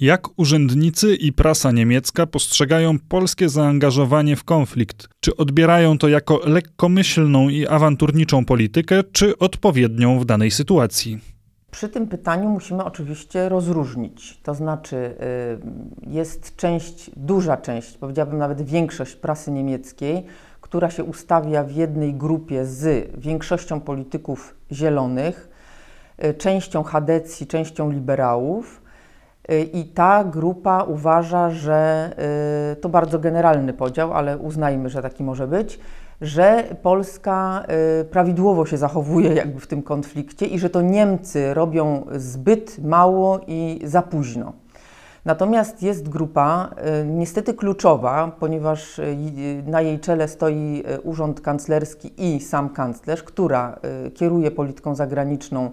Jak urzędnicy i prasa niemiecka postrzegają polskie zaangażowanie w konflikt? Czy odbierają to jako lekkomyślną i awanturniczą politykę, czy odpowiednią w danej sytuacji? Przy tym pytaniu musimy oczywiście rozróżnić. To znaczy, y, jest część, duża część, powiedziałabym nawet większość prasy niemieckiej, która się ustawia w jednej grupie z większością polityków zielonych, y, częścią Hadecji, częścią liberałów I ta grupa uważa, że y, to bardzo generalny podział, ale uznajmy, że taki może być, że Polska y, prawidłowo się zachowuje jakby w tym konflikcie i że to Niemcy robią zbyt mało i za późno. Natomiast jest grupa niestety kluczowa, ponieważ na jej czele stoi Urząd Kanclerski i sam kanclerz, która kieruje polityką zagraniczną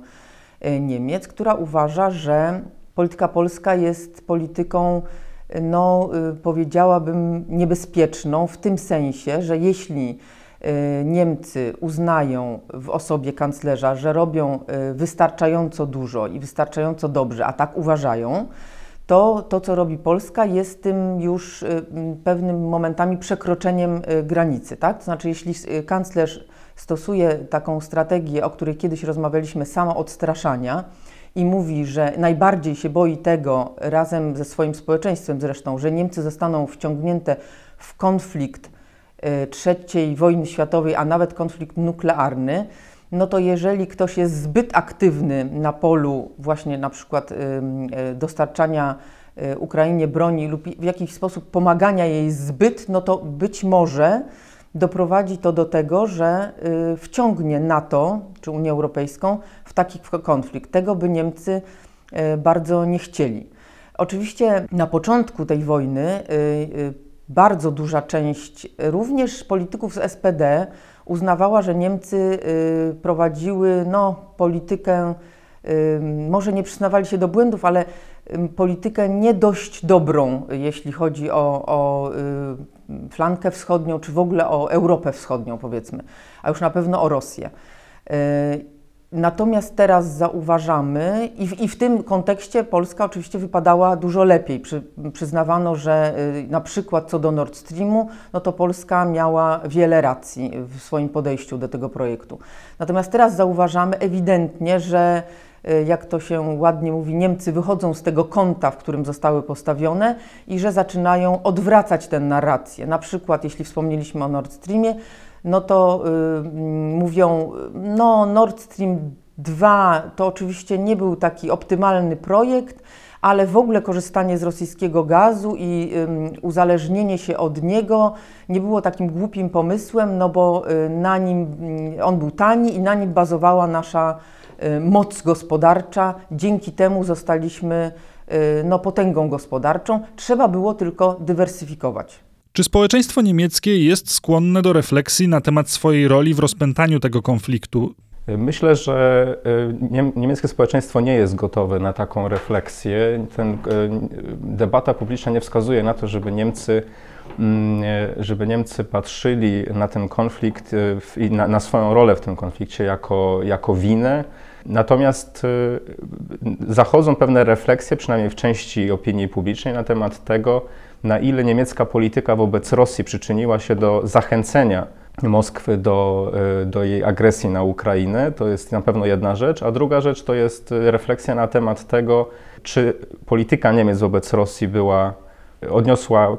Niemiec, która uważa, że polityka polska jest polityką, no, y, powiedziałabym, niebezpieczną w tym sensie, że jeśli y, Niemcy uznają w osobie kanclerza, że robią y, wystarczająco dużo i wystarczająco dobrze, a tak uważają, to to, co robi Polska, jest tym już pewnym momentami przekroczeniem granicy. Tak? To znaczy, jeśli kanclerz stosuje taką strategię, o której kiedyś rozmawialiśmy, samo odstraszania, i mówi, że najbardziej się boi tego razem ze swoim społeczeństwem zresztą, że Niemcy zostaną wciągnięte w konflikt y, III wojny światowej, a nawet konflikt nuklearny, no to jeżeli ktoś jest zbyt aktywny na polu właśnie na przykład y, y, dostarczania Ukrainie broni lub w jakiś sposób pomagania jej zbyt, no to być może doprowadzi to do tego, że y, wciągnie NATO czy Unię Europejską w taki konflikt. Tego by Niemcy y, bardzo nie chcieli. Oczywiście na początku tej wojny y, bardzo duża część również polityków z SPD uznawała, że Niemcy prowadziły no, politykę, może nie przyznawali się do błędów, ale politykę nie dość dobrą, jeśli chodzi o, o flankę wschodnią, czy w ogóle o Europę Wschodnią, powiedzmy, a już na pewno o Rosję. Y, natomiast teraz zauważamy, i w, i w, tym kontekście Polska oczywiście wypadała dużo lepiej. Przy, przyznawano, że y, na przykład co do Nord Streamu, no to Polska miała wiele racji w swoim podejściu do tego projektu. Natomiast teraz zauważamy ewidentnie, że jak to się ładnie mówi, Niemcy wychodzą z tego kąta, w którym zostały postawione i że zaczynają odwracać tę narrację. Na przykład, jeśli wspomnieliśmy o Nord Streamie, no to y, mówią, no Nord Stream 2 to oczywiście nie był taki optymalny projekt, ale w ogóle korzystanie z rosyjskiego gazu i y, uzależnienie się od niego nie było takim głupim pomysłem, no bo y, na nim y, on był tani i na nim bazowała nasza Y, moc gospodarcza. Dzięki temu zostaliśmy y, no, potęgą gospodarczą. Trzeba było tylko dywersyfikować. Czy społeczeństwo niemieckie jest skłonne do refleksji na temat swojej roli w rozpętaniu tego konfliktu? Myślę, że y, niemieckie społeczeństwo nie jest gotowe na taką refleksję. Ten, debata publiczna nie wskazuje na to, żeby Niemcy, mm, żeby Niemcy patrzyli na ten konflikt i na, na swoją rolę w tym konflikcie jako, jako winę Natomiast y, zachodzą pewne refleksje, przynajmniej w części opinii publicznej, na temat tego, na ile niemiecka polityka wobec Rosji przyczyniła się do zachęcenia Moskwy do, y, do jej agresji na Ukrainę. To jest na pewno jedna rzecz. A druga rzecz to jest refleksja na temat tego, czy polityka Niemiec wobec Rosji była odniosła e,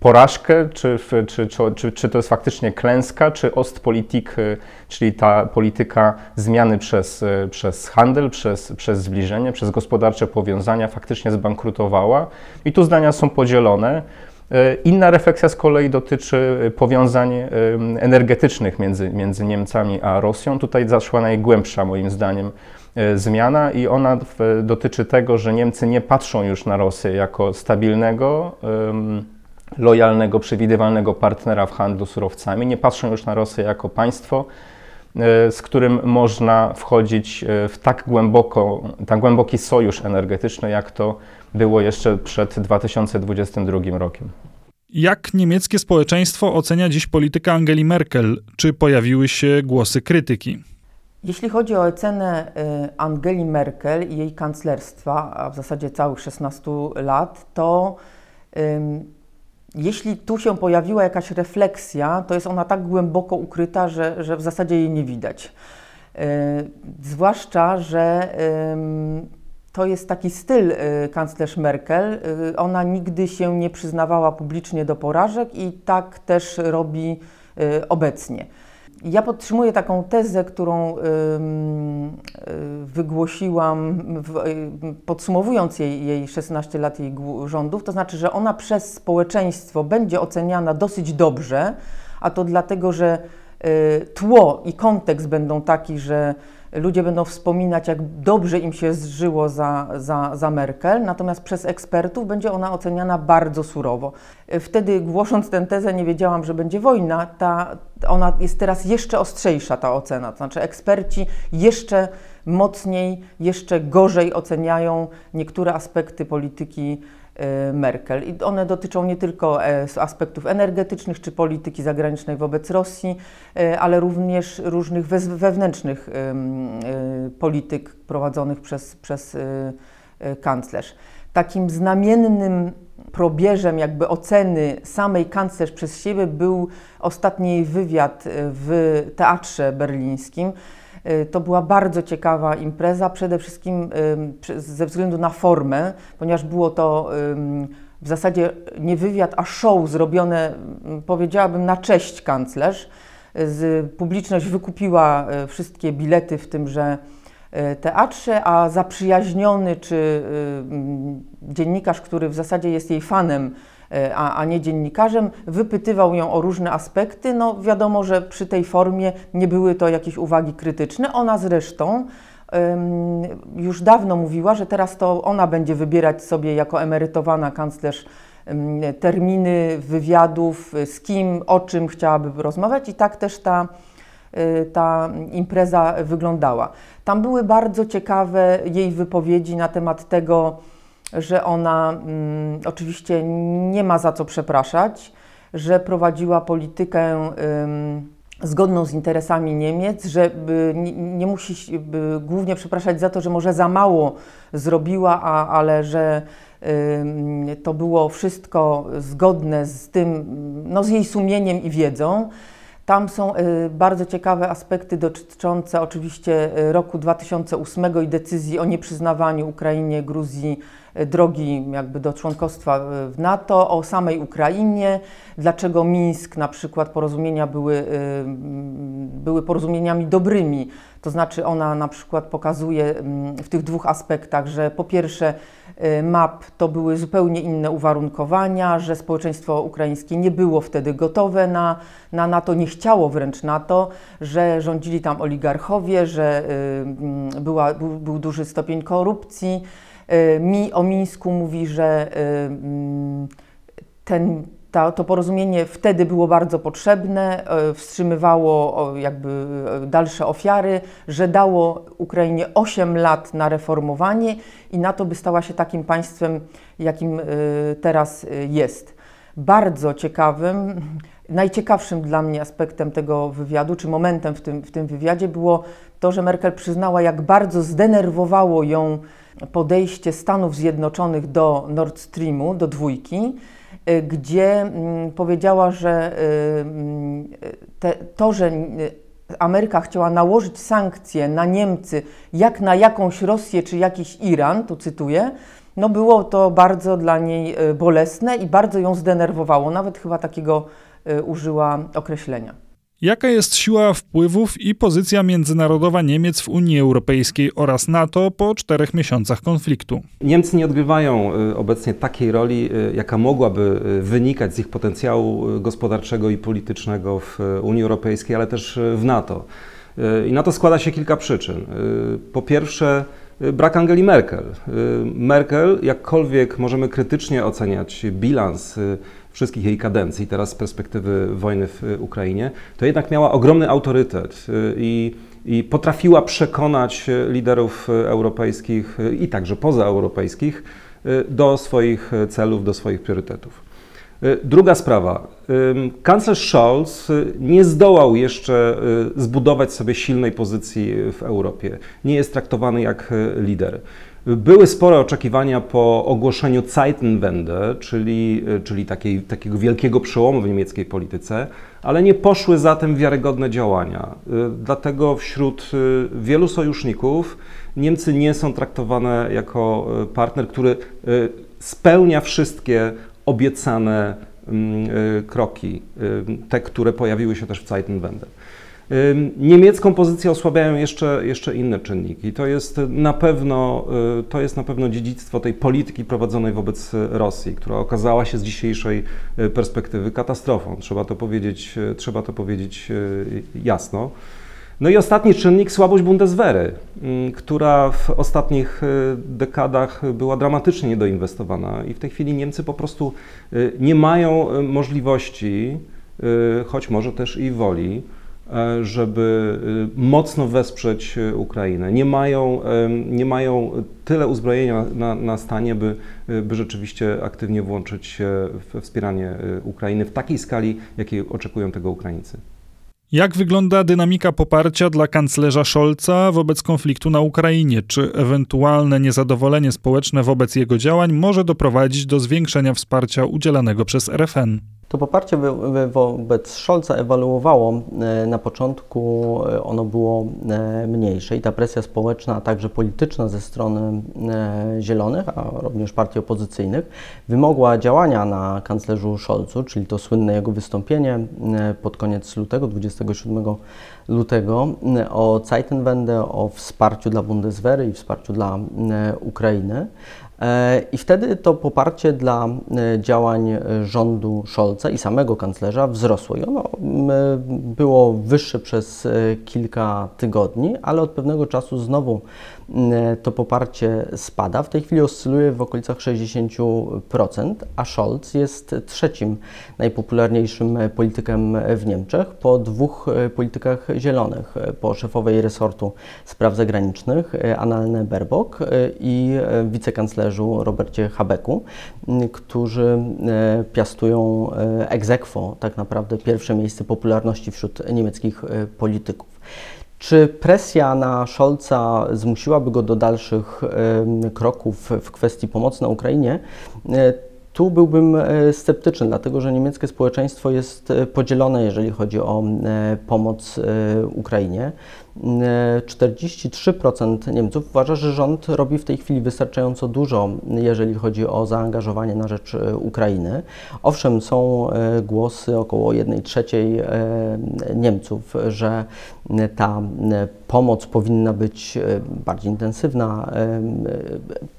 porażkę, czy, czy, czy, czy, to jest faktycznie klęska, czy Ostpolitik, e, czyli ta polityka zmiany przez, e, przez handel, przez, przez zbliżenie, przez gospodarcze powiązania faktycznie zbankrutowała. I tu zdania są podzielone. Inna refleksja z kolei dotyczy powiązań energetycznych między, między Niemcami a Rosją. Tutaj zaszła najgłębsza moim zdaniem zmiana i ona dotyczy tego, że Niemcy nie patrzą już na Rosję jako stabilnego, lojalnego, przewidywalnego partnera w handlu surowcami, nie patrzą już na Rosję jako państwo, e, z którym można wchodzić e, w tak, głęboko, tak głęboki sojusz energetyczny, jak to było jeszcze przed 2022 rokiem. Jak niemieckie społeczeństwo ocenia dziś politykę Angeli Merkel? Czy pojawiły się głosy krytyki? Jeśli chodzi o ocenę y, Angeli Merkel i jej kanclerstwa, a w zasadzie całych 16 lat, to jeśli tu się pojawiła jakaś refleksja, to jest ona tak głęboko ukryta, że, że w zasadzie jej nie widać. Y, zwłaszcza, że to jest taki styl y, kanclerz Merkel. Ona nigdy się nie przyznawała publicznie do porażek i tak też robi obecnie. Ja podtrzymuję taką tezę, którą y, wygłosiłam, podsumowując jej, jej 16 lat jej rządów, to znaczy, że ona przez społeczeństwo będzie oceniana dosyć dobrze, a to dlatego, że y, tło i kontekst będą taki, że ludzie będą wspominać, jak dobrze im się zżyło za, za, za Merkel, natomiast przez ekspertów będzie ona oceniana bardzo surowo. Wtedy, głosząc tę tezę, nie wiedziałam, że będzie wojna. Ta, ona jest teraz jeszcze ostrzejsza, ta ocena. To znaczy, eksperci jeszcze mocniej, jeszcze gorzej oceniają niektóre aspekty polityki Merkel. I one dotyczą nie tylko e, aspektów energetycznych czy polityki zagranicznej wobec Rosji, e, ale również różnych wewnętrznych y, polityk prowadzonych przez, przez y, kanclerz. Takim znamiennym probierzem jakby oceny samej kanclerz przez siebie był ostatni wywiad w Teatrze Berlińskim, Y, to była bardzo ciekawa impreza, przede wszystkim ze względu na formę, ponieważ było to w zasadzie nie wywiad, a show zrobione, powiedziałabym, na cześć kanclerz. Publiczność wykupiła y, wszystkie bilety w tymże y, teatrze, a zaprzyjaźniony czy dziennikarz, który w zasadzie jest jej fanem, a, a nie dziennikarzem, wypytywał ją o różne aspekty. No wiadomo, że przy tej formie nie były to jakieś uwagi krytyczne. Ona zresztą już dawno mówiła, że teraz to ona będzie wybierać sobie jako emerytowana kanclerz terminy wywiadów, z kim, o czym chciałaby rozmawiać i tak też ta, e, ta impreza wyglądała. Tam były bardzo ciekawe jej wypowiedzi na temat tego, że ona mm, oczywiście nie ma za co przepraszać, że prowadziła politykę zgodną z interesami Niemiec, że nie, nie musi głównie przepraszać za to, że może za mało zrobiła, a, ale że to było wszystko zgodne z tym, no, z jej sumieniem i wiedzą. Tam są y, bardzo ciekawe aspekty dotyczące oczywiście y, roku 2008 i decyzji o nieprzyznawaniu Ukrainie, Gruzji y, drogi jakby do członkostwa w NATO, o samej Ukrainie, dlaczego Mińsk na przykład porozumienia były, były porozumieniami dobrymi, to znaczy ona na przykład pokazuje w tych dwóch aspektach, że po pierwsze Y, map to były zupełnie inne uwarunkowania, że społeczeństwo ukraińskie nie było wtedy gotowe na, na NATO, nie chciało wręcz NATO, że rządzili tam oligarchowie, że y, mm, była, był, był duży stopień korupcji. Y, mi o Mińsku mówi, że mm, ten ta, to porozumienie wtedy było bardzo potrzebne, e, wstrzymywało jakby e, dalsze ofiary, że dało Ukrainie 8 lat na reformowanie i na to by stała się takim państwem, jakim e, teraz jest. Bardzo ciekawym, najciekawszym dla mnie aspektem tego wywiadu, czy momentem w tym, w tym wywiadzie było to, że Merkel przyznała, jak bardzo zdenerwowało ją podejście Stanów Zjednoczonych do Nord Streamu, do dwójki gdzie mm, powiedziała, że y, mm, te, to, że Ameryka chciała nałożyć sankcje na Niemcy, jak na jakąś Rosję czy jakiś Iran, tu cytuję, no było to bardzo dla niej y, bolesne i bardzo ją zdenerwowało. Nawet chyba takiego użyła określenia. Jaka jest siła wpływów i pozycja międzynarodowa Niemiec w Unii Europejskiej oraz NATO po czterech miesiącach konfliktu? Niemcy nie odgrywają y, obecnie takiej roli, y, jaka mogłaby y, wynikać z ich potencjału gospodarczego i politycznego w Unii Europejskiej, ale też w NATO. I na to składa się kilka przyczyn. Po pierwsze, brak Angeli Merkel. Merkel, jakkolwiek możemy krytycznie oceniać bilans wszystkich jej kadencji, teraz z perspektywy wojny w Ukrainie, to jednak miała ogromny autorytet y, i, i potrafiła przekonać liderów europejskich i także pozaeuropejskich y, do swoich celów, do swoich priorytetów. Druga sprawa. Kanclerz Scholz nie zdołał jeszcze zbudować sobie silnej pozycji w Europie. Nie jest traktowany jak lider. Były spore oczekiwania po ogłoszeniu Zeitenwende, czyli, czyli takiej, takiego wielkiego przełomu w niemieckiej polityce, ale nie poszły za tym wiarygodne działania. Dlatego wśród wielu sojuszników Niemcy nie są traktowane jako partner, który spełnia wszystkie obiecane mm, kroki, te, które pojawiły się też w Zeitenwende. Niemiecką pozycję osłabiają jeszcze, jeszcze inne czynniki. To jest, na pewno, y, to jest na pewno dziedzictwo tej polityki prowadzonej wobec Rosji, która okazała się z dzisiejszej y, perspektywy katastrofą. Trzeba to powiedzieć, y, trzeba to powiedzieć jasno. No i ostatni czynnik, słabość Bundeswehry, która w ostatnich dekadach była dramatycznie niedoinwestowana i w tej chwili Niemcy po prostu nie mają możliwości, choć może też i woli, żeby y, mocno wesprzeć y, Ukrainę. Nie mają, nie mają tyle uzbrojenia na, na stanie, by, by rzeczywiście aktywnie włączyć się w wspieranie Ukrainy w takiej skali, jakiej oczekują tego Ukraińcy. Jak wygląda dynamika poparcia dla kanclerza Scholza wobec konfliktu na Ukrainie? Czy ewentualne niezadowolenie społeczne wobec jego działań może doprowadzić do zwiększenia wsparcia udzielanego przez RFN? To poparcie wobec Scholza ewaluowało. E, na początku e, ono było e, mniejsze i ta presja społeczna, a także polityczna ze strony Zielonych, a również partii opozycyjnych, wymogła działania na kanclerzu Scholzu, czyli to słynne jego wystąpienie pod koniec lutego, 27 lutego, o Zeitenwende, o wsparciu dla Bundeswehry i wsparciu dla Ukrainy. E, I wtedy to poparcie dla e, działań e, rządu Scholza i samego kanclerza wzrosło. I ono było wyższe przez kilka tygodni, ale od pewnego czasu znowu to poparcie spada. W tej chwili oscyluje w okolicach 60%, a Scholz jest trzecim najpopularniejszym politykiem w Niemczech po dwóch politykach zielonych, po szefowej resortu spraw zagranicznych Annalene Baerbock i wicekanclerzu Robercie Habeku, którzy piastują ex aequo tak naprawdę pierwsze miejsce popularności wśród niemieckich polityków. Czy presja na Scholza zmusiłaby go do dalszych kroków w kwestii pomocy na Ukrainie? E, tu byłbym e, sceptyczny, dlatego że niemieckie społeczeństwo jest e, podzielone, jeżeli chodzi o pomoc Ukrainie. 43% Niemców uważa, że rząd robi w tej chwili wystarczająco dużo, jeżeli chodzi o zaangażowanie na rzecz e, Ukrainy. Owszem, są e, głosy około 1 trzeciej e, Niemców, że ta pomoc powinna być bardziej intensywna.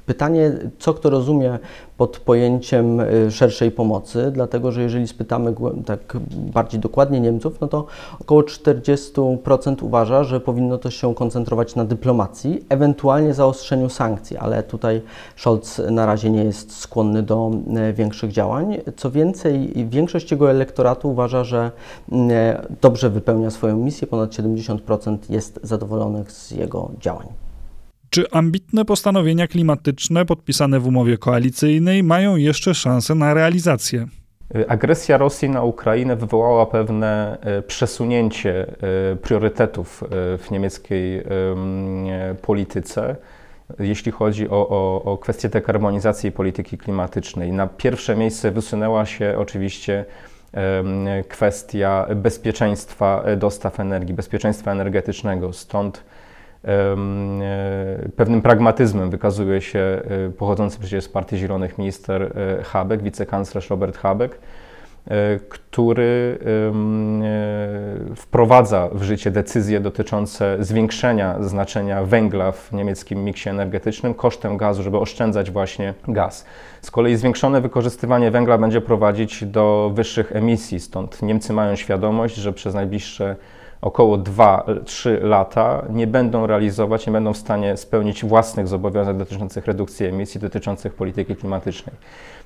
Pytanie, co kto rozumie pod pojęciem szerszej pomocy, dlatego że jeżeli spytamy tak bardziej dokładnie Niemców, no to około 40% uważa, że powinno to się koncentrować na dyplomacji, ewentualnie zaostrzeniu sankcji, ale tutaj Scholz na razie nie jest skłonny do e, większych działań. Co więcej, większość jego elektoratu uważa, że e, dobrze wypełnia swoją misję, ponad 70% jest zadowolonych z jego działań. Czy ambitne postanowienia klimatyczne podpisane w umowie koalicyjnej mają jeszcze szansę na realizację? Agresja Rosji na Ukrainę wywołała pewne e, przesunięcie e, priorytetów w niemieckiej polityce, jeśli chodzi o, o, o kwestię dekarbonizacji i polityki klimatycznej. Na pierwsze miejsce wysunęła się oczywiście kwestia bezpieczeństwa dostaw energii, bezpieczeństwa energetycznego. Stąd pewnym pragmatyzmem wykazuje się e, pochodzący przecież z Partii Zielonych minister e, Habeck, wicekanclerz Robert Habeck, który wprowadza w życie decyzje dotyczące zwiększenia znaczenia węgla w niemieckim miksie energetycznym kosztem gazu, żeby oszczędzać właśnie gaz. Z kolei zwiększone wykorzystywanie węgla będzie prowadzić do wyższych emisji, stąd Niemcy mają świadomość, że przez najbliższe około 2-3 lata nie będą realizować, nie będą w stanie spełnić własnych zobowiązań dotyczących redukcji emisji, dotyczących polityki klimatycznej.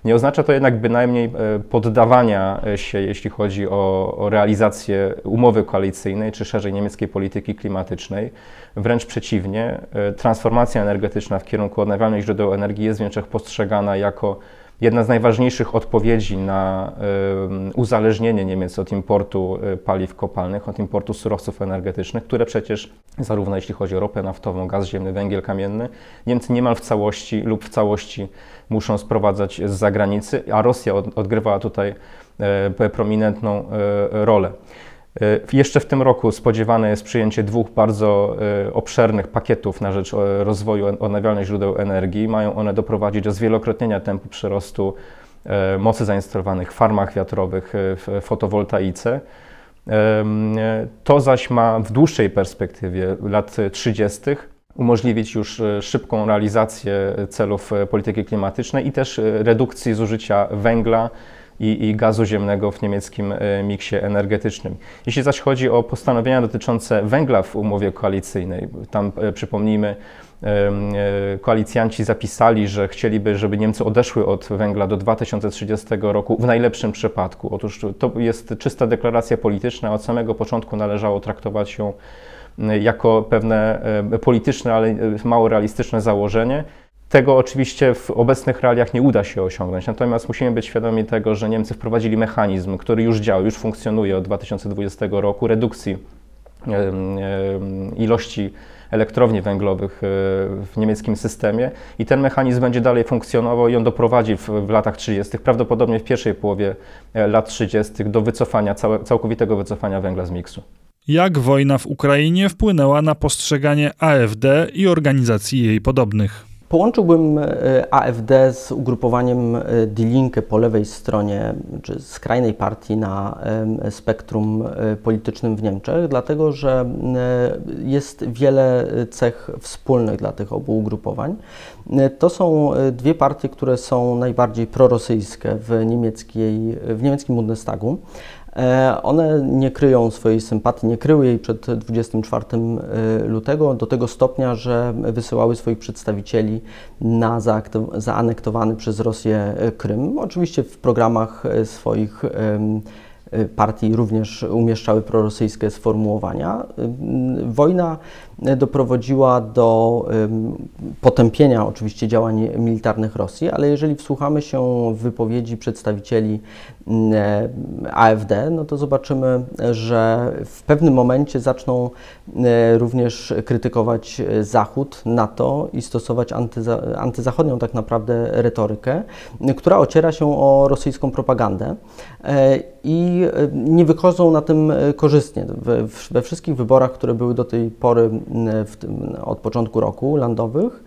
Nie oznacza to jednak bynajmniej e, poddawania się, jeśli chodzi o, o realizację umowy koalicyjnej, czy szerzej niemieckiej polityki klimatycznej. Wręcz przeciwnie, e, transformacja energetyczna w kierunku odnawialnych źródeł energii jest w Niemczech postrzegana jako jedna z najważniejszych odpowiedzi na uzależnienie Niemiec od importu paliw kopalnych, od importu surowców energetycznych, które przecież, zarówno jeśli chodzi o ropę naftową, gaz ziemny, węgiel kamienny, Niemcy niemal w całości lub w całości muszą sprowadzać z zagranicy, a Rosja odgrywała tutaj prominentną rolę. E, jeszcze w tym roku spodziewane jest przyjęcie dwóch bardzo e, obszernych pakietów na rzecz e, rozwoju odnawialnych źródeł energii. Mają one doprowadzić do zwielokrotnienia tempu przyrostu mocy zainstalowanych w farmach wiatrowych, w fotowoltaice. To zaś ma w dłuższej perspektywie lat 30. umożliwić już szybką realizację celów polityki klimatycznej i też redukcji zużycia węgla, i, i gazu ziemnego w niemieckim e, miksie energetycznym. Jeśli zaś chodzi o postanowienia dotyczące węgla w umowie koalicyjnej, tam e, przypomnijmy, e, koalicjanci zapisali, że chcieliby, żeby Niemcy odeszły od węgla do 2030 roku w najlepszym przypadku. Otóż to jest czysta deklaracja polityczna. Od samego początku należało traktować ją jako pewne polityczne, ale mało realistyczne założenie. Tego oczywiście w obecnych realiach nie uda się osiągnąć, natomiast musimy być świadomi tego, że Niemcy wprowadzili mechanizm, który już działa, już funkcjonuje od 2020 roku, redukcji ilości elektrowni węglowych e, w niemieckim systemie i ten mechanizm będzie dalej funkcjonował i on doprowadzi w, w latach 30., prawdopodobnie w pierwszej połowie e, lat 30. do wycofania, całkowitego wycofania węgla z miksu. Jak wojna w Ukrainie wpłynęła na postrzeganie AfD i organizacji jej podobnych? Połączyłbym e, AfD z ugrupowaniem e, Die Linke po lewej stronie, czy skrajnej partii na spektrum e, politycznym w Niemczech, dlatego że jest wiele cech wspólnych dla tych obu ugrupowań. To są dwie partie, które są najbardziej prorosyjskie w, niemieckiej, w niemieckim Bundestagu. E, one nie kryją swojej sympatii, nie kryły jej przed 24 e, lutego do tego stopnia, że wysyłały swoich przedstawicieli na zaanektowany przez Rosję e, Krym. Oczywiście w programach swoich partii również umieszczały prorosyjskie sformułowania. Wojna doprowadziła do potępienia oczywiście działań militarnych Rosji, ale jeżeli wsłuchamy się w wypowiedzi przedstawicieli AfD, no to zobaczymy, że w pewnym momencie zaczną również krytykować Zachód, NATO i stosować antyza, antyzachodnią tak naprawdę retorykę, która ociera się o rosyjską propagandę e, i nie wychodzą na tym korzystnie. We, we wszystkich wyborach, które były do tej pory tym, od początku roku landowych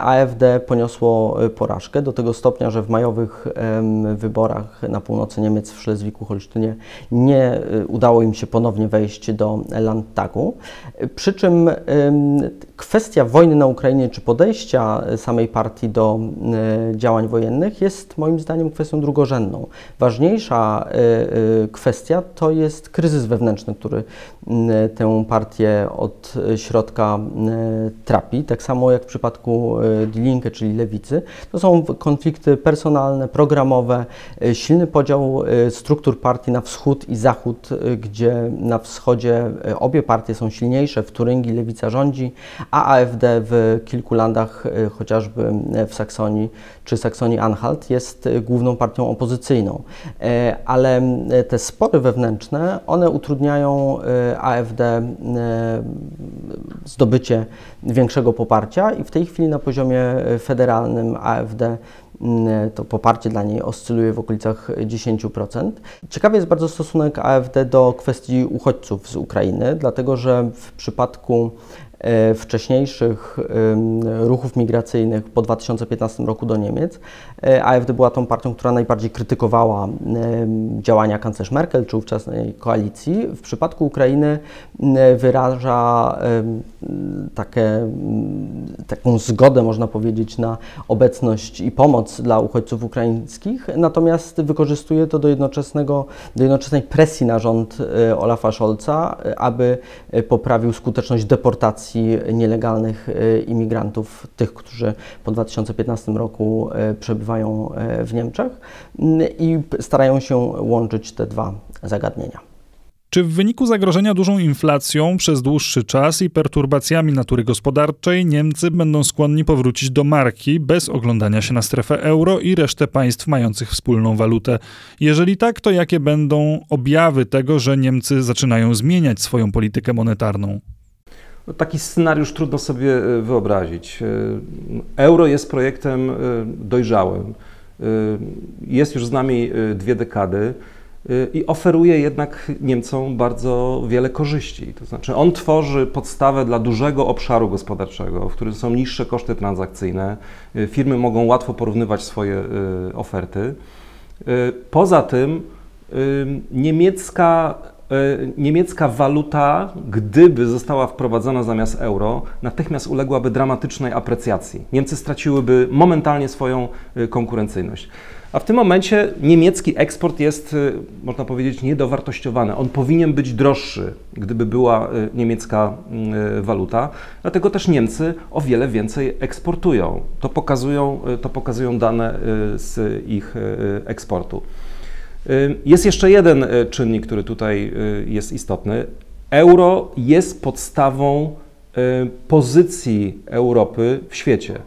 AfD poniosło e, porażkę do tego stopnia, że w majowych wyborach na północy Niemiec w Szlezwiku-Holsztynie nie e, udało im się ponownie wejść do Landtagu. Przy czym kwestia wojny na Ukrainie czy podejścia samej partii do e, działań wojennych jest moim zdaniem kwestią drugorzędną. Ważniejsza kwestia to jest kryzys wewnętrzny, który tę partię od środka E, trapi, tak samo jak w przypadku e, Die czyli lewicy. To są konflikty personalne, programowe, e, silny podział struktur partii na wschód i zachód, gdzie na wschodzie obie partie są silniejsze, w Turyngii lewica rządzi, a AfD w kilku landach, chociażby w Saksonii czy Saksonii-Anhalt, jest główną partią opozycyjną. Ale te spory wewnętrzne, one utrudniają AfD zdobycie większego poparcia i w tej chwili na poziomie federalnym AfD mm, to poparcie dla niej oscyluje w okolicach 10%. Ciekawy jest bardzo stosunek AfD do kwestii uchodźców z Ukrainy, dlatego że w przypadku wcześniejszych ruchów migracyjnych po 2015 roku do Niemiec. E, AfD była tą partią, która najbardziej krytykowała działania kanclerz Merkel czy ówczesnej koalicji. W przypadku Ukrainy wyraża takie, taką zgodę, można powiedzieć, na obecność i pomoc dla uchodźców ukraińskich, natomiast wykorzystuje to do, jednoczesnego, do jednoczesnej presji na rząd e, Olafa Scholza, aby poprawił skuteczność deportacji nielegalnych e, imigrantów, tych, którzy po 2015 roku e, przebywają e, w Niemczech i starają się łączyć te dwa zagadnienia. Czy w wyniku zagrożenia dużą inflacją przez dłuższy czas i perturbacjami natury gospodarczej Niemcy będą skłonni powrócić do marki bez oglądania się na strefę euro i resztę państw mających wspólną walutę? Jeżeli tak, to jakie będą objawy tego, że Niemcy zaczynają zmieniać swoją politykę monetarną? Taki scenariusz trudno sobie e, wyobrazić. E, euro jest projektem e, dojrzałym. Jest już z nami dwie dekady i oferuje jednak Niemcom bardzo wiele korzyści. To znaczy, on tworzy podstawę dla dużego obszaru gospodarczego, w którym są niższe koszty transakcyjne. Firmy mogą łatwo porównywać swoje oferty. Poza tym, niemiecka niemiecka waluta, gdyby została wprowadzona zamiast euro, natychmiast uległaby dramatycznej aprecjacji. Niemcy straciłyby momentalnie swoją e, konkurencyjność. A w tym momencie niemiecki eksport jest, e, można powiedzieć, niedowartościowany. On powinien być droższy, gdyby była niemiecka waluta. Dlatego też Niemcy o wiele więcej eksportują. To pokazują, to pokazują dane z ich eksportu. Jest jeszcze jeden e, czynnik, który tutaj e, jest istotny. Euro jest podstawą e, pozycji Europy w świecie.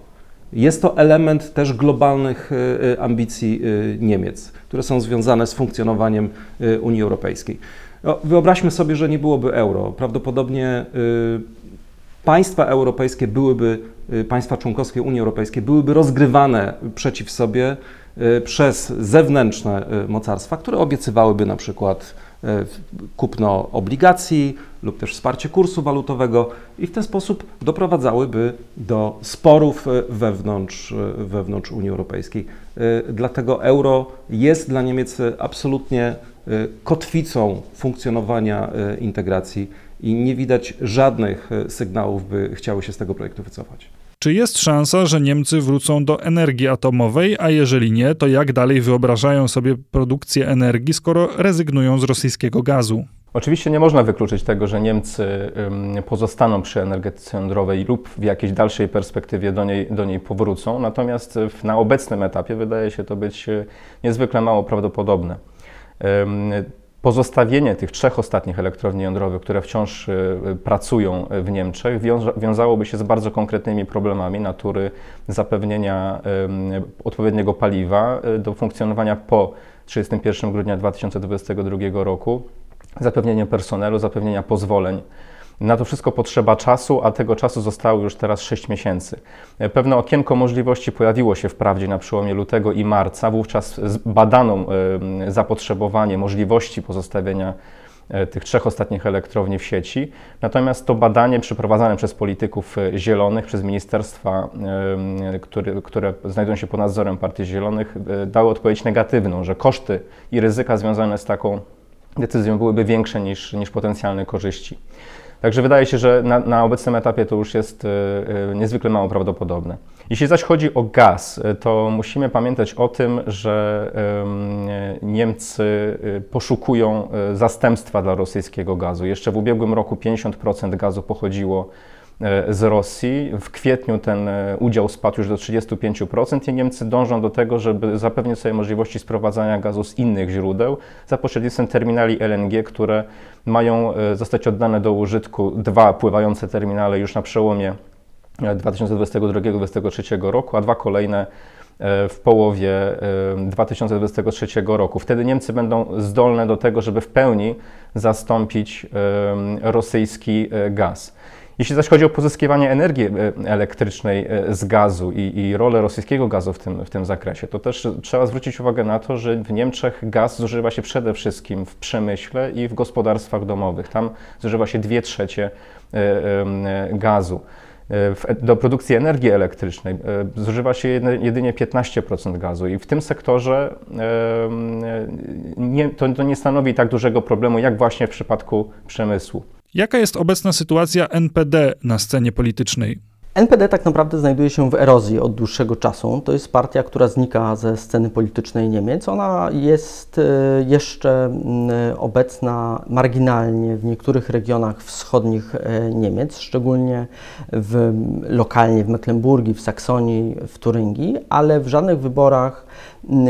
Jest to element też globalnych ambicji Niemiec, które są związane z funkcjonowaniem Unii Europejskiej. Wyobraźmy sobie, że nie byłoby euro. Prawdopodobnie państwa europejskie byłyby, państwa członkowskie Unii Europejskiej byłyby rozgrywane przeciw sobie Y, przez zewnętrzne y, mocarstwa, które obiecywałyby na przykład y, kupno obligacji lub też wsparcie kursu walutowego i w ten sposób doprowadzałyby do sporów wewnątrz, wewnątrz Unii Europejskiej. Dlatego euro jest dla Niemiec absolutnie kotwicą funkcjonowania integracji i nie widać żadnych sygnałów, by chciały się z tego projektu wycofać. Czy jest szansa, że Niemcy wrócą do energii atomowej, a jeżeli nie, to jak dalej wyobrażają sobie produkcję energii, skoro rezygnują z rosyjskiego gazu? Oczywiście nie można wykluczyć tego, że Niemcy pozostaną przy energetyce jądrowej lub w jakiejś dalszej perspektywie do niej, do niej powrócą, natomiast na obecnym etapie wydaje się to być e, niezwykle mało prawdopodobne pozostawienie tych trzech ostatnich elektrowni jądrowych, które wciąż y, pracują w Niemczech, wiązałoby się z bardzo konkretnymi problemami natury zapewnienia odpowiedniego paliwa y, do funkcjonowania po 31 grudnia 2022 roku, zapewnienie personelu, zapewnienia pozwoleń na to wszystko potrzeba czasu, a tego czasu zostało już teraz 6 miesięcy. Pewne okienko możliwości pojawiło się wprawdzie na przełomie lutego i marca. Wówczas badano zapotrzebowanie, możliwości pozostawienia e, tych trzech ostatnich elektrowni w sieci. Natomiast to badanie przeprowadzane przez polityków e, zielonych, przez ministerstwa, które, które znajdują się pod nadzorem Partii Zielonych, e, dały odpowiedź negatywną, że koszty i ryzyka związane z taką decyzją byłyby większe niż, niż potencjalne korzyści. Także wydaje się, że na, na obecnym etapie to już jest e, e, niezwykle mało prawdopodobne. Jeśli zaś chodzi o gaz, e, to musimy pamiętać o tym, że Niemcy poszukują zastępstwa dla rosyjskiego gazu. Jeszcze w ubiegłym roku 50% gazu pochodziło z Rosji. W kwietniu ten e, udział spadł już do 35% i Niemcy dążą do tego, żeby zapewnić sobie możliwości sprowadzania gazu z innych źródeł za pośrednictwem terminali LNG, które mają e, zostać oddane do użytku dwa pływające terminale już na przełomie 2022-2023 roku, a dwa kolejne w połowie 2023 roku. Wtedy Niemcy będą zdolne do tego, żeby w pełni zastąpić rosyjski gaz. Jeśli zaś chodzi o pozyskiwanie energii e, elektrycznej e, z gazu i, i rolę rosyjskiego gazu w tym, w tym zakresie, to też trzeba zwrócić uwagę na to, że w Niemczech gaz zużywa się przede wszystkim w przemyśle i w gospodarstwach domowych. Tam zużywa się 2 trzecie e, gazu. Do produkcji energii elektrycznej zużywa się jedynie 15% gazu i w tym sektorze nie, to, to nie stanowi tak dużego problemu jak właśnie w przypadku przemysłu. Jaka jest obecna sytuacja NPD na scenie politycznej? NPD tak naprawdę znajduje się w erozji od dłuższego czasu. To jest partia, która znika ze sceny politycznej Niemiec. Ona jest e, jeszcze obecna marginalnie w niektórych regionach wschodnich e, Niemiec, szczególnie w, lokalnie w Mecklenburgii, w Saksonii, w Turyngii, ale w żadnych wyborach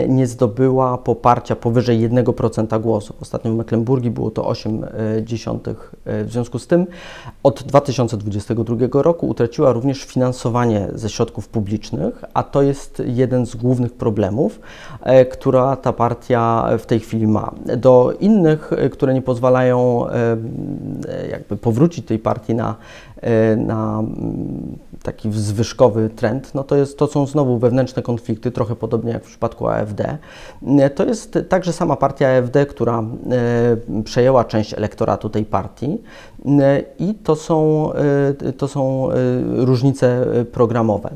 nie zdobyła poparcia powyżej 1% głosów. Ostatnio w Mecklenburgii było to 0,8. W związku z tym od 2022 roku utraciła również finansowanie ze środków publicznych, a to jest jeden z głównych problemów, e, która ta partia w tej chwili ma. Do innych, e, które nie pozwalają e, jakby powrócić tej partii na, na taki zwyżkowy trend, no to, jest, to są znowu wewnętrzne konflikty, trochę podobnie jak w przypadku AfD. To jest także sama partia AfD, która przejęła część elektoratu tej partii i to są, to są różnice programowe.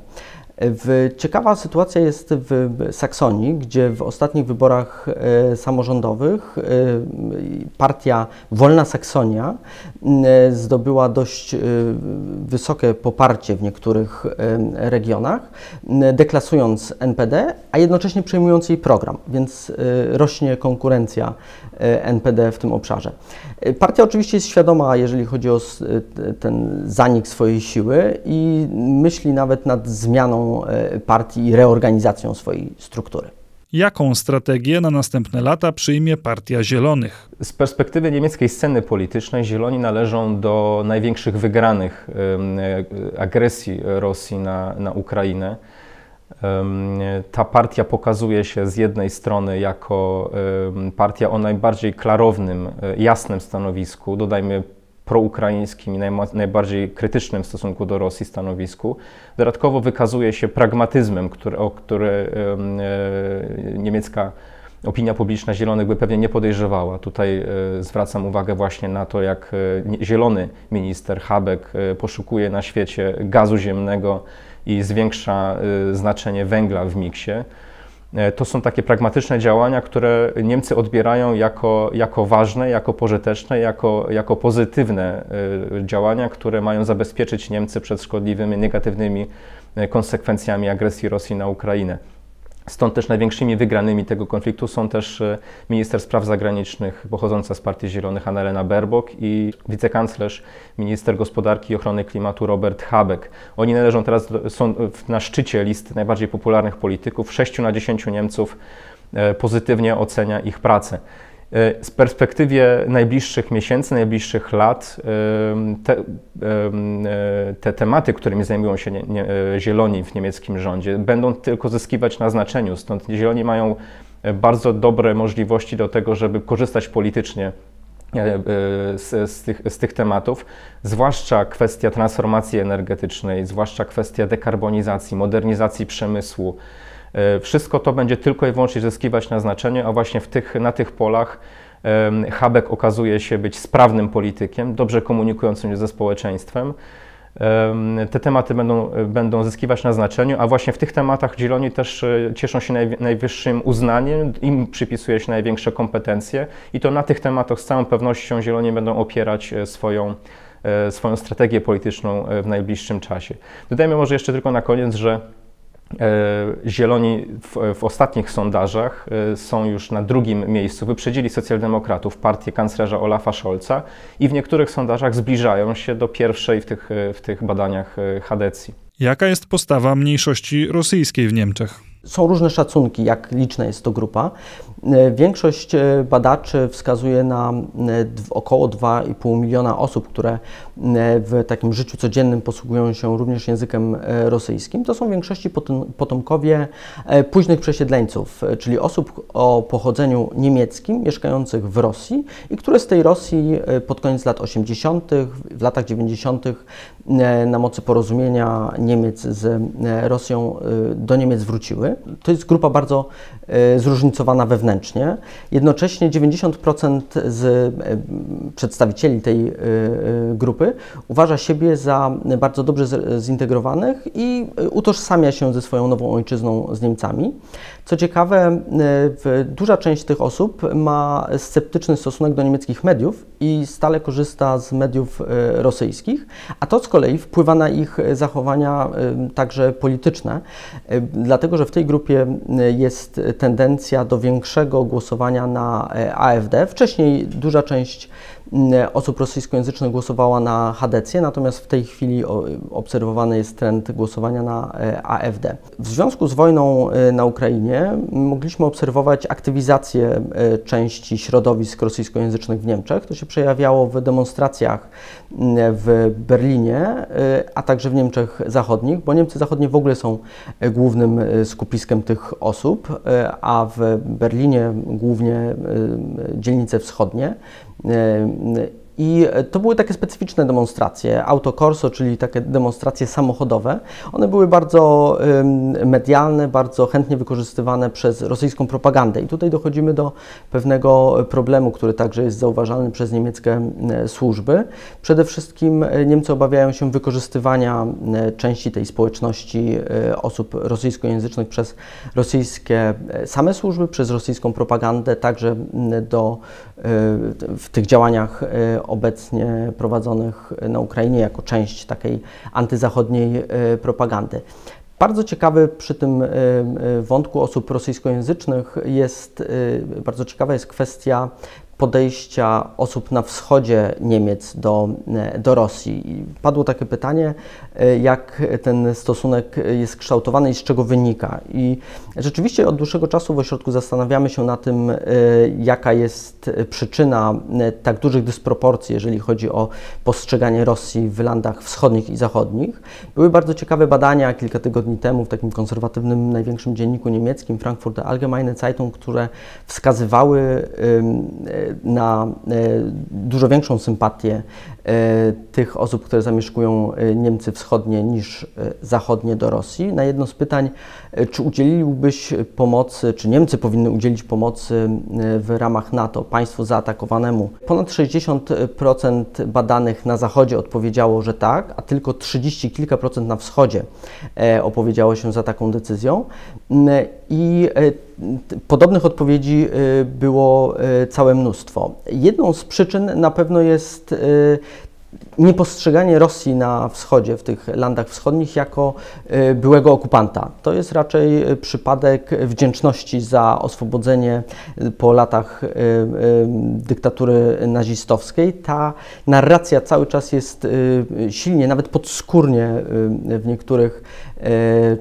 Ciekawa sytuacja jest w Saksonii, gdzie w ostatnich wyborach e, samorządowych e, partia Wolna Saksonia e, zdobyła dość wysokie poparcie w niektórych regionach, deklasując NPD, a jednocześnie przejmując jej program, więc rośnie konkurencja NPD w tym obszarze. Partia oczywiście jest świadoma, jeżeli chodzi o ten zanik swojej siły i myśli nawet nad zmianą E, partii i reorganizacją swojej struktury. Jaką strategię na następne lata przyjmie Partia Zielonych? Z perspektywy niemieckiej sceny politycznej Zieloni należą do największych wygranych e, agresji Rosji na, na Ukrainę. Ta partia pokazuje się z jednej strony jako partia o najbardziej klarownym, e, jasnym stanowisku. Dodajmy proukraińskim i najbardziej krytycznym w stosunku do Rosji stanowisku. Dodatkowo wykazuje się pragmatyzmem, który, o który e, niemiecka opinia publiczna Zielonych by pewnie nie podejrzewała. Tutaj e, zwracam uwagę właśnie na to, jak zielony minister Habeck poszukuje na świecie gazu ziemnego i zwiększa znaczenie węgla w miksie. E, to są takie pragmatyczne działania, które Niemcy odbierają jako, jako ważne, jako pożyteczne, jako, jako pozytywne e, działania, które mają zabezpieczyć Niemcy przed szkodliwymi, negatywnymi e, konsekwencjami agresji Rosji na Ukrainę. Stąd też największymi wygranymi tego konfliktu są też e, minister spraw zagranicznych pochodząca z Partii Zielonych Annalena Baerbock i wicekanclerz, minister gospodarki i ochrony klimatu Robert Habeck. Oni należą teraz, są na szczycie listy najbardziej popularnych polityków. 6 na 10 Niemców e, pozytywnie ocenia ich pracę. E, z perspektywie najbliższych miesięcy, najbliższych lat, te, e, te tematy, którymi zajmują się nie, nie, e, zieloni w niemieckim rządzie, będą tylko zyskiwać na znaczeniu. Stąd zieloni mają bardzo dobre możliwości do tego, żeby korzystać politycznie z, z, tych, z, tych, tematów, zwłaszcza kwestia transformacji energetycznej, zwłaszcza kwestia dekarbonizacji, modernizacji przemysłu, E, wszystko to będzie tylko i wyłącznie zyskiwać na znaczeniu, a właśnie w tych, na tych polach Habek okazuje się być sprawnym politykiem, dobrze komunikującym się ze społeczeństwem. Te tematy będą, będą zyskiwać na znaczeniu, a właśnie w tych tematach Zieloni też e, cieszą się najwyższym uznaniem, im przypisuje się największe kompetencje i to na tych tematach z całą pewnością Zieloni będą opierać e, swoją, swoją strategię polityczną w najbliższym czasie. Dodajmy może jeszcze tylko na koniec, że E, Zieloni w, w, ostatnich sondażach e, są już na drugim miejscu. Wyprzedzili socjaldemokratów, partię kanclerza Olafa Scholza i w niektórych sondażach zbliżają się do pierwszej w tych, e, w tych badaniach Hadecji. Jaka jest postawa mniejszości rosyjskiej w Niemczech? Są różne szacunki, jak liczna jest to grupa. E, większość e, badaczy wskazuje na e, około 2,5 miliona osób, które w takim życiu codziennym posługują się również językiem rosyjskim. To są w większości potomkowie późnych przesiedleńców, czyli osób o pochodzeniu niemieckim, mieszkających w Rosji i które z tej Rosji pod koniec lat 80., w latach 90. na mocy porozumienia Niemiec z Rosją do Niemiec wróciły. To jest grupa bardzo zróżnicowana wewnętrznie Jednocześnie 90% z e, przedstawicieli tej e, e, grupy uważa siebie za bardzo dobrze zintegrowanych i utożsamia się ze swoją nową ojczyzną, z Niemcami. Co ciekawe, duża część tych osób ma sceptyczny stosunek do niemieckich mediów i stale korzysta z mediów rosyjskich, a to z kolei wpływa na ich zachowania także polityczne, dlatego że w tej grupie jest tendencja do większego głosowania na AfD. Wcześniej duża część osób rosyjskojęzycznych głosowała na HDC, natomiast w tej chwili obserwowany jest trend głosowania na e, AfD. W związku z wojną e, na Ukrainie mogliśmy obserwować aktywizację e, części środowisk rosyjskojęzycznych w Niemczech. To się przejawiało w demonstracjach w Berlinie, a także w Niemczech Zachodnich, bo Niemcy Zachodnie w ogóle są głównym skupiskiem tych osób, a w Berlinie głównie dzielnice wschodnie. 那那 I to były takie specyficzne demonstracje. Autokorso, czyli takie demonstracje samochodowe, one były bardzo medialne, bardzo chętnie wykorzystywane przez rosyjską propagandę. I tutaj dochodzimy do pewnego problemu, który także jest zauważalny przez niemieckie służby. Przede wszystkim e, Niemcy obawiają się wykorzystywania części tej społeczności e, osób rosyjskojęzycznych przez rosyjskie e, same służby, przez rosyjską propagandę, także do, w tych działaniach obecnie prowadzonych na Ukrainie jako część takiej antyzachodniej e, propagandy. Bardzo ciekawy przy tym e, e, wątku osób rosyjskojęzycznych jest, bardzo ciekawa jest kwestia podejścia osób na wschodzie Niemiec do, do Rosji. I padło takie pytanie, e, jak ten stosunek jest kształtowany i z czego wynika. I rzeczywiście od dłuższego czasu w ośrodku zastanawiamy się na tym, e, jaka jest przyczyna e, tak dużych dysproporcji, jeżeli chodzi o postrzeganie Rosji w landach wschodnich i zachodnich. Były bardzo ciekawe badania kilka tygodni temu w takim konserwatywnym największym dzienniku niemieckim Frankfurter Allgemeine Zeitung, które wskazywały na e, dużo większą sympatię e, tych osób, które zamieszkują e, Niemcy wschodnie niż zachodnie do Rosji. Na jedno z pytań, czy udzieliłbyś pomocy, czy Niemcy powinny udzielić pomocy w ramach NATO państwu zaatakowanemu, ponad 60% badanych na zachodzie odpowiedziało, że tak, a tylko 30 kilka procent na wschodzie opowiedziało się za taką decyzją. I Podobnych odpowiedzi było całe mnóstwo. Jedną z przyczyn na pewno jest niepostrzeganie Rosji na wschodzie, w tych landach wschodnich, jako byłego okupanta. To jest raczej przypadek wdzięczności za oswobodzenie po latach dyktatury nazistowskiej. Ta narracja cały czas jest silnie, nawet podskórnie w niektórych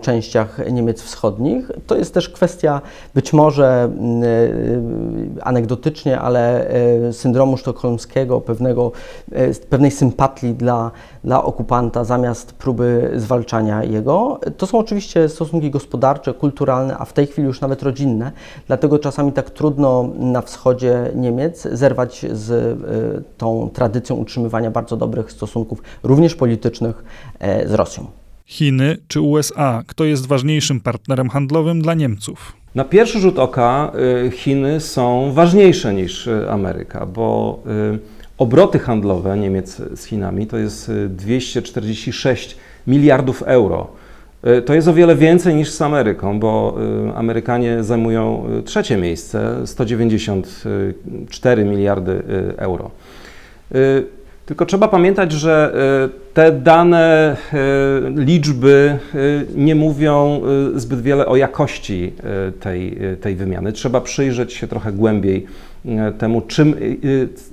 częściach Niemiec wschodnich. To jest też kwestia być może mm, e, anegdotycznie, ale e, syndromu sztokholmskiego, pewnego, pewnej sympatii dla, dla okupanta zamiast próby zwalczania jego. To są oczywiście stosunki gospodarcze, kulturalne, a w tej chwili już nawet rodzinne. Dlatego czasami tak trudno na wschodzie Niemiec zerwać z tą tradycją utrzymywania bardzo dobrych stosunków, również politycznych, z Rosją. Chiny czy USA? Kto jest ważniejszym partnerem handlowym dla Niemców? Na pierwszy rzut oka y, Chiny są ważniejsze niż y, Ameryka, bo y, obroty handlowe Niemiec z Chinami to jest 246 miliardów euro. To jest o wiele więcej niż z Ameryką, bo Amerykanie zajmują trzecie miejsce 194 miliardy euro. Tylko trzeba pamiętać, że e, te dane, e, liczby e, nie mówią zbyt wiele o jakości tej, tej wymiany. Trzeba przyjrzeć się trochę głębiej temu, czym,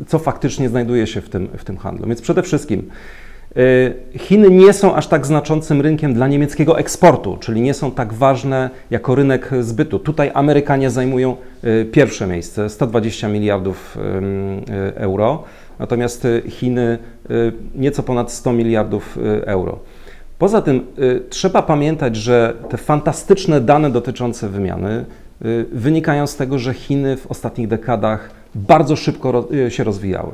co faktycznie znajduje się w tym, w tym handlu. Więc przede wszystkim Chiny nie są aż tak znaczącym rynkiem dla niemieckiego eksportu, czyli nie są tak ważne jako rynek zbytu. Tutaj Amerykanie zajmują pierwsze miejsce 120 miliardów euro natomiast y, Chiny y, nieco ponad 100 miliardów y, euro. Poza tym trzeba pamiętać, że te fantastyczne dane dotyczące wymiany wynikają z tego, że Chiny w ostatnich dekadach bardzo szybko się rozwijały.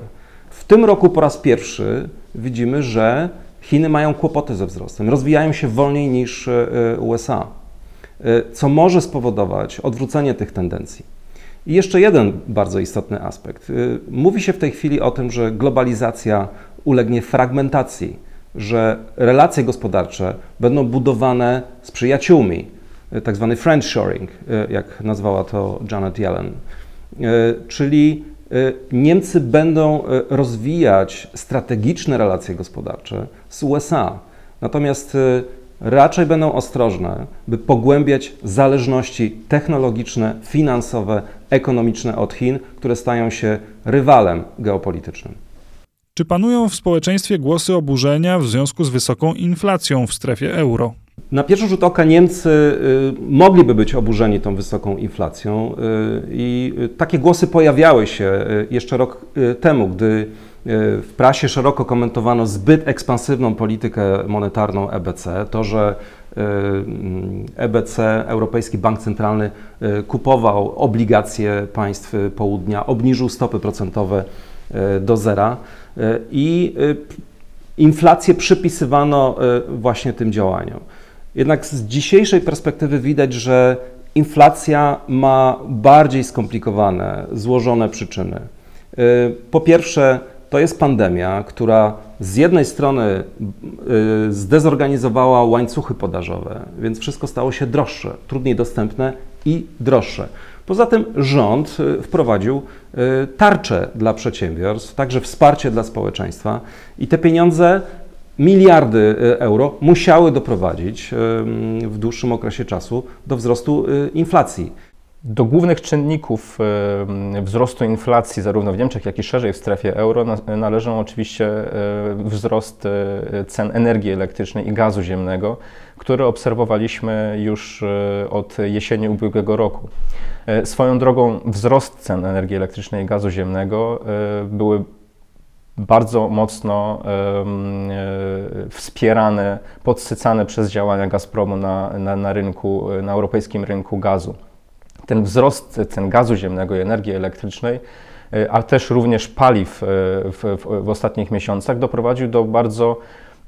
W tym roku po raz pierwszy widzimy, że Chiny mają kłopoty ze wzrostem, rozwijają się wolniej niż USA, co może spowodować odwrócenie tych tendencji. I jeszcze jeden bardzo istotny aspekt. Y, mówi się w tej chwili o tym, że globalizacja ulegnie fragmentacji, że relacje gospodarcze będą budowane z przyjaciółmi, y, tak zwany friendshoring, y, jak nazwała to Janet Yellen. Czyli Niemcy będą rozwijać strategiczne relacje gospodarcze z USA. Natomiast raczej będą ostrożne, by pogłębiać zależności technologiczne, finansowe, ekonomiczne od Chin, które stają się rywalem geopolitycznym. Czy panują w społeczeństwie głosy oburzenia w związku z wysoką inflacją w strefie euro? Na pierwszy rzut oka Niemcy y, mogliby być oburzeni tą wysoką inflacją y, i takie głosy pojawiały się y, jeszcze rok temu, gdy w prasie szeroko komentowano zbyt ekspansywną politykę monetarną EBC, to, że EBC, Europejski Bank Centralny, kupował obligacje państw południa, obniżył stopy procentowe do zera i inflację przypisywano właśnie tym działaniom. Jednak z dzisiejszej perspektywy widać, że inflacja ma bardziej skomplikowane, złożone przyczyny. Po pierwsze, to jest pandemia, która z jednej strony y, zdezorganizowała łańcuchy podażowe, więc wszystko stało się droższe, trudniej dostępne i droższe. Poza tym rząd y, wprowadził tarcze dla przedsiębiorstw, także wsparcie dla społeczeństwa i te pieniądze miliardy y, euro musiały doprowadzić y, w dłuższym okresie czasu do wzrostu y, inflacji. Do głównych czynników wzrostu inflacji, zarówno w Niemczech, jak i szerzej w strefie euro, należą oczywiście wzrost cen energii elektrycznej i gazu ziemnego, który obserwowaliśmy już od jesieni ubiegłego roku. Swoją drogą wzrost cen energii elektrycznej i gazu ziemnego były bardzo mocno e, wspierane, podsycane przez działania Gazpromu na, na, na, rynku, na europejskim rynku gazu. Ten wzrost cen gazu ziemnego i energii elektrycznej, e, a też również paliw e, w, w, w ostatnich miesiącach doprowadził do bardzo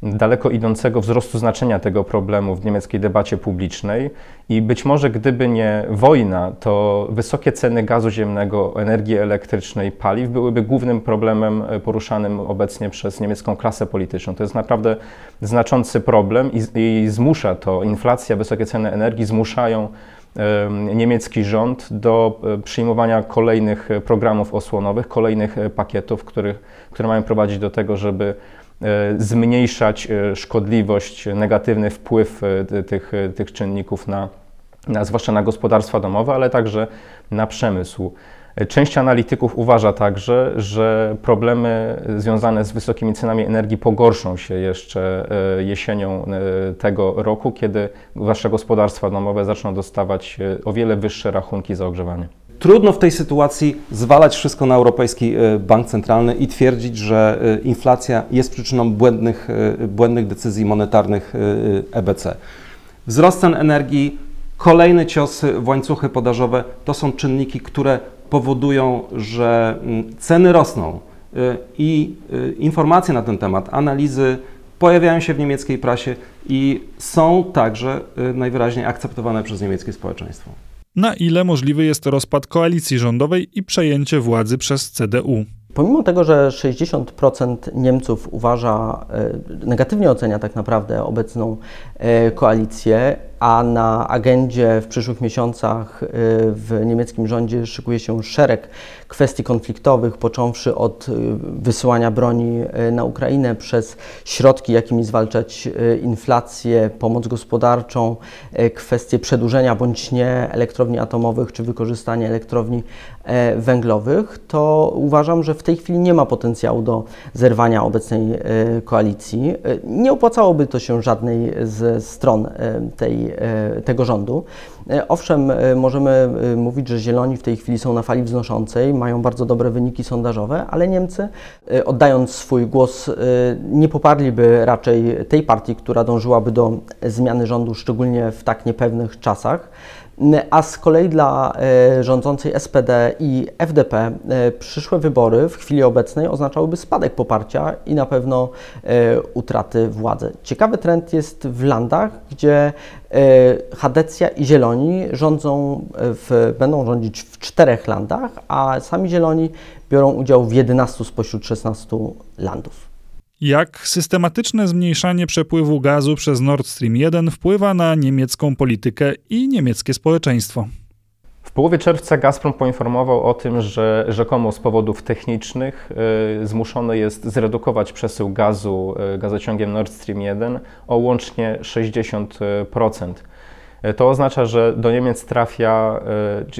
daleko idącego wzrostu znaczenia tego problemu w niemieckiej debacie publicznej i być może gdyby nie wojna, to wysokie ceny gazu ziemnego, energii elektrycznej, paliw byłyby głównym problemem e, poruszanym obecnie przez niemiecką klasę polityczną. To jest naprawdę znaczący problem i, i zmusza to, inflacja, wysokie ceny energii zmuszają niemiecki rząd do e, przyjmowania kolejnych programów osłonowych, kolejnych e, pakietów, których, które mają prowadzić do tego, żeby E, zmniejszać szkodliwość, negatywny wpływ tych, tych czynników na, na, zwłaszcza na gospodarstwa domowe, ale także na przemysł. Część analityków uważa także, że problemy związane z wysokimi cenami energii pogorszą się jeszcze jesienią tego roku, kiedy wasze gospodarstwa domowe zaczną dostawać o wiele wyższe rachunki za ogrzewanie. Trudno w tej sytuacji zwalać wszystko na Europejski e, Bank Centralny i twierdzić, że e, inflacja jest przyczyną błędnych, e, błędnych decyzji monetarnych EBC. Wzrost cen energii, kolejne ciosy w łańcuchy podażowe to są czynniki, które powodują, że mm, ceny rosną i informacje na ten temat, analizy pojawiają się w niemieckiej prasie i są także najwyraźniej akceptowane przez niemieckie społeczeństwo na ile możliwy jest rozpad koalicji rządowej i przejęcie władzy przez CDU. Pomimo tego, że 60% Niemców uważa, negatywnie ocenia tak naprawdę obecną koalicję, a na agendzie w przyszłych miesiącach y, w niemieckim rządzie szykuje się szereg kwestii konfliktowych, począwszy od y, wysyłania broni y, na Ukrainę przez środki, jakimi zwalczać inflację, pomoc gospodarczą, kwestie przedłużenia bądź nie elektrowni atomowych czy wykorzystania elektrowni e, węglowych, to uważam, że w tej chwili nie ma potencjału do zerwania obecnej koalicji. Nie opłacałoby to się żadnej z stron tej E, tego rządu. E, owszem, e, możemy mówić, że Zieloni w tej chwili są na fali wznoszącej, mają bardzo dobre wyniki sondażowe, ale Niemcy, oddając swój głos, nie poparliby raczej tej partii, która dążyłaby do zmiany rządu, szczególnie w tak niepewnych czasach. A z kolei dla e, rządzącej SPD i FDP e, przyszłe wybory w chwili obecnej oznaczałyby spadek poparcia i na pewno e, utraty władzy. Ciekawy trend jest w landach, gdzie Hadecja i Zieloni rządzą w, będą rządzić w czterech landach, a sami Zieloni biorą udział w 11 spośród 16 landów. Jak systematyczne zmniejszanie przepływu gazu przez Nord Stream 1 wpływa na niemiecką politykę i niemieckie społeczeństwo? W połowie czerwca Gazprom poinformował o tym, że rzekomo z powodów technicznych y, zmuszony jest zredukować przesył gazu y, gazociągiem Nord Stream 1 o łącznie 60%. Y, to oznacza, że do Niemiec trafia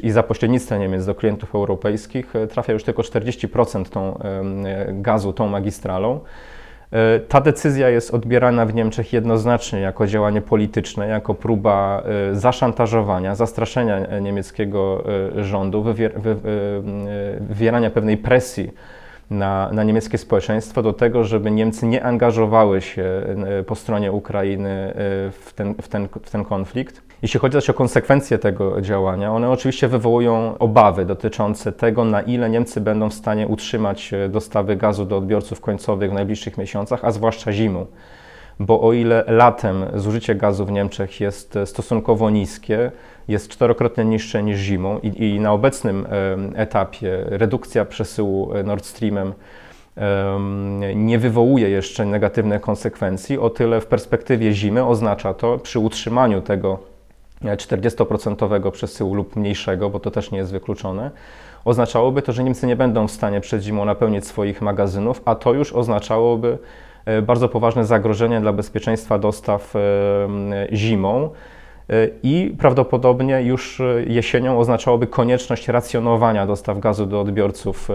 i za pośrednictwem Niemiec do klientów europejskich trafia już tylko 40% tą, gazu tą magistralą. E, ta decyzja jest odbierana w Niemczech jednoznacznie jako działanie polityczne, jako próba e, zaszantażowania, zastraszenia niemieckiego e, rządu, wywierania pewnej presji na, na niemieckie społeczeństwo do tego, żeby Niemcy nie angażowały się po stronie Ukrainy w ten, w ten, w ten konflikt. Jeśli chodzi zaś o konsekwencje tego działania, one oczywiście wywołują obawy dotyczące tego, na ile Niemcy będą w stanie utrzymać e, dostawy gazu do odbiorców końcowych w najbliższych miesiącach, a zwłaszcza zimą. Bo o ile latem zużycie gazu w Niemczech jest e, stosunkowo niskie, jest czterokrotnie niższe niż zimą i, i na obecnym etapie redukcja przesyłu e, Nord Streamem nie wywołuje jeszcze negatywnych konsekwencji, o tyle w perspektywie zimy oznacza to przy utrzymaniu tego 40% przesyłu lub mniejszego, bo to też nie jest wykluczone, oznaczałoby to, że Niemcy nie będą w stanie przed zimą napełnić swoich magazynów, a to już oznaczałoby e, bardzo poważne zagrożenie dla bezpieczeństwa dostaw e, zimą e, i prawdopodobnie już jesienią oznaczałoby konieczność racjonowania dostaw gazu do odbiorców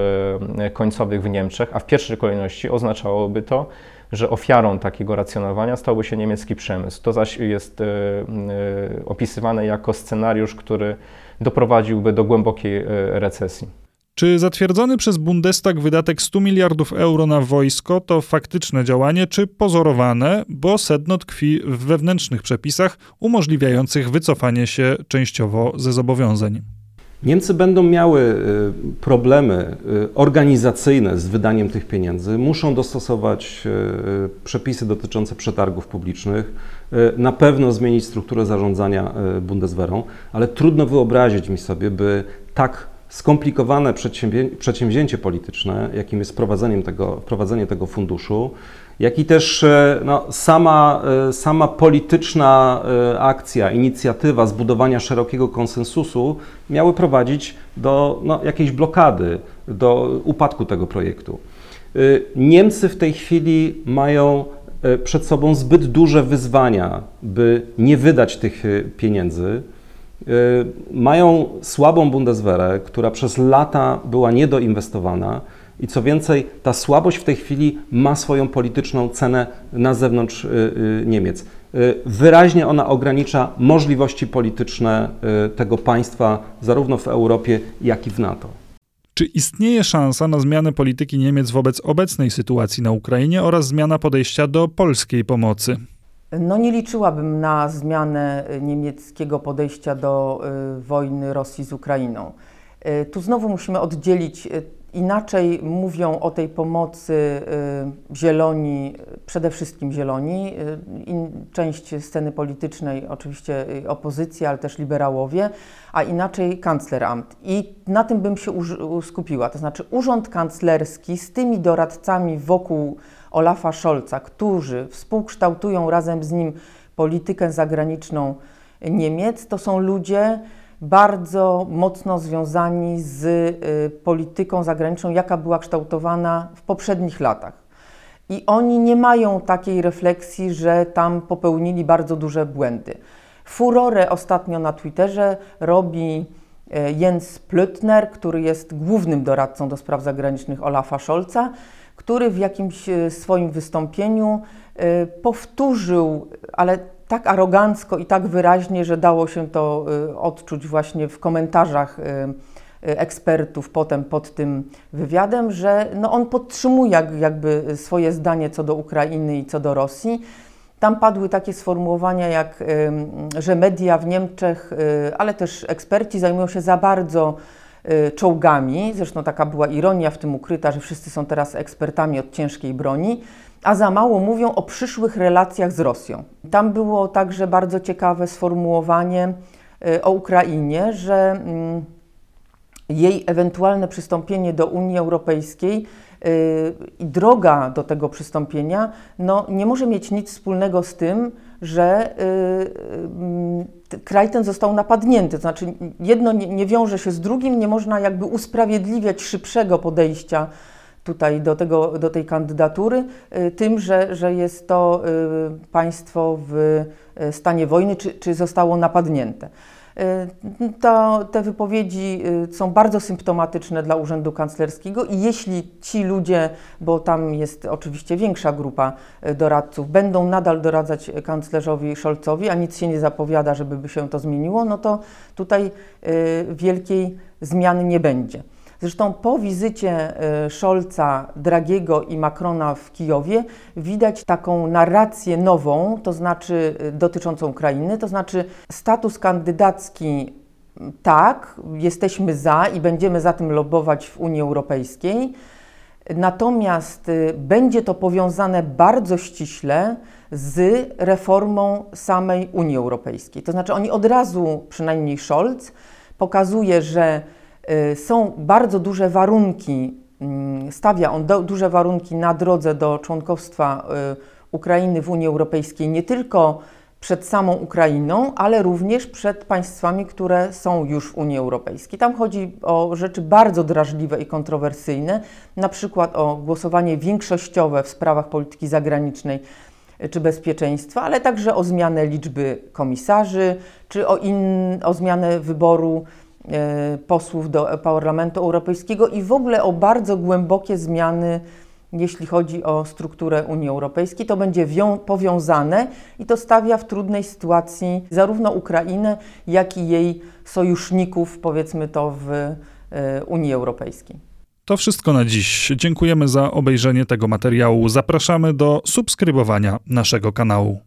końcowych w Niemczech, a w pierwszej kolejności oznaczałoby to, że ofiarą takiego racjonowania stałby się niemiecki przemysł. To zaś jest e, e, opisywane jako scenariusz, który doprowadziłby do głębokiej e, recesji. Czy zatwierdzony przez Bundestag wydatek 100 miliardów euro na wojsko to faktyczne działanie, czy pozorowane, bo sedno tkwi w wewnętrznych przepisach umożliwiających wycofanie się częściowo ze zobowiązań? Niemcy będą miały y, problemy y, organizacyjne z wydaniem tych pieniędzy, muszą dostosować y, przepisy dotyczące przetargów publicznych, na pewno zmienić strukturę zarządzania Bundeswehrą, ale trudno wyobrazić mi sobie, by tak skomplikowane przedsięwzięcie polityczne, jakim jest wprowadzenie tego, wprowadzenie tego funduszu, jak i też e, no, sama, e, sama polityczna e, akcja, inicjatywa zbudowania szerokiego konsensusu miały prowadzić do no, jakiejś blokady, do upadku tego projektu. Niemcy w tej chwili mają przed sobą zbyt duże wyzwania, by nie wydać tych pieniędzy. Mają słabą Bundeswehrę, która przez lata była niedoinwestowana i co więcej, ta słabość w tej chwili ma swoją polityczną cenę na zewnątrz y, y, Niemiec. Y, wyraźnie ona ogranicza możliwości polityczne tego państwa, zarówno w Europie, jak i w NATO. Czy istnieje szansa na zmianę polityki Niemiec wobec obecnej sytuacji na Ukrainie oraz zmiana podejścia do polskiej pomocy? No nie liczyłabym na zmianę niemieckiego podejścia do wojny Rosji z Ukrainą. Tu znowu musimy oddzielić Inaczej mówią o tej pomocy y, zieloni, przede wszystkim zieloni, y, część sceny politycznej, oczywiście y, opozycja, ale też liberałowie, a inaczej kancleramt. I na tym bym się skupiła, to znaczy urząd kanclerski z tymi doradcami wokół Olafa Scholza, którzy współkształtują razem z nim politykę zagraniczną Niemiec, to są ludzie, bardzo mocno związani z y, polityką zagraniczną, jaka była kształtowana w poprzednich latach. I oni nie mają takiej refleksji, że tam popełnili bardzo duże błędy. Furorę ostatnio na Twitterze robi y, Jens Plötner, który jest głównym doradcą do spraw zagranicznych Olafa Scholza, który w jakimś y, swoim wystąpieniu powtórzył, ale tak arogancko i tak wyraźnie, że dało się to y, odczuć właśnie w komentarzach y, y, ekspertów potem pod tym wywiadem, że no on podtrzymuje jakby swoje zdanie co do Ukrainy i co do Rosji. Tam padły takie sformułowania, jak, że media w Niemczech, ale też eksperci zajmują się za bardzo czołgami. Zresztą taka była ironia w tym ukryta, że wszyscy są teraz ekspertami od ciężkiej broni a za mało mówią o przyszłych relacjach z Rosją. Tam było także bardzo ciekawe sformułowanie y, o Ukrainie, że mm, jej ewentualne przystąpienie do Unii Europejskiej y, i droga do tego przystąpienia no, nie może mieć nic wspólnego z tym, że kraj ten został napadnięty. To znaczy, jedno nie wiąże się z drugim, nie można jakby usprawiedliwiać szybszego podejścia tutaj do, tego, do tej kandydatury tym, że, że jest to państwo w stanie wojny, czy, czy zostało napadnięte. Y, to, te wypowiedzi y, są bardzo symptomatyczne dla Urzędu Kanclerskiego i jeśli ci ludzie, bo tam jest oczywiście większa grupa y, doradców, będą nadal doradzać kanclerzowi Scholzowi, a nic się nie zapowiada, żeby się to zmieniło, no to tutaj wielkiej zmiany nie będzie. Zresztą po wizycie e, Scholza, Dragiego i Macrona w Kijowie widać taką narrację nową, to znaczy e, dotyczącą Ukrainy, to znaczy status kandydacki tak, jesteśmy za i będziemy za tym lobować w Unii Europejskiej. Natomiast e, będzie to powiązane bardzo ściśle z reformą samej Unii Europejskiej. To znaczy, oni od razu, przynajmniej Scholz, pokazuje, że Y, są bardzo duże warunki, mm, stawia on do, duże warunki na drodze do członkostwa y, Ukrainy w Unii Europejskiej, nie tylko przed samą Ukrainą, ale również przed państwami, które są już w Unii Europejskiej. Tam chodzi o rzeczy bardzo drażliwe i kontrowersyjne, na przykład o głosowanie większościowe w sprawach polityki zagranicznej y, czy bezpieczeństwa, ale także o zmianę liczby komisarzy, czy o, in, o zmianę wyboru posłów do Parlamentu Europejskiego i w ogóle o bardzo głębokie zmiany, jeśli chodzi o strukturę Unii Europejskiej. To będzie powiązane i to stawia w trudnej sytuacji zarówno Ukrainę, jak i jej sojuszników, powiedzmy to, w e, Unii Europejskiej. To wszystko na dziś. Dziękujemy za obejrzenie tego materiału. Zapraszamy do subskrybowania naszego kanału.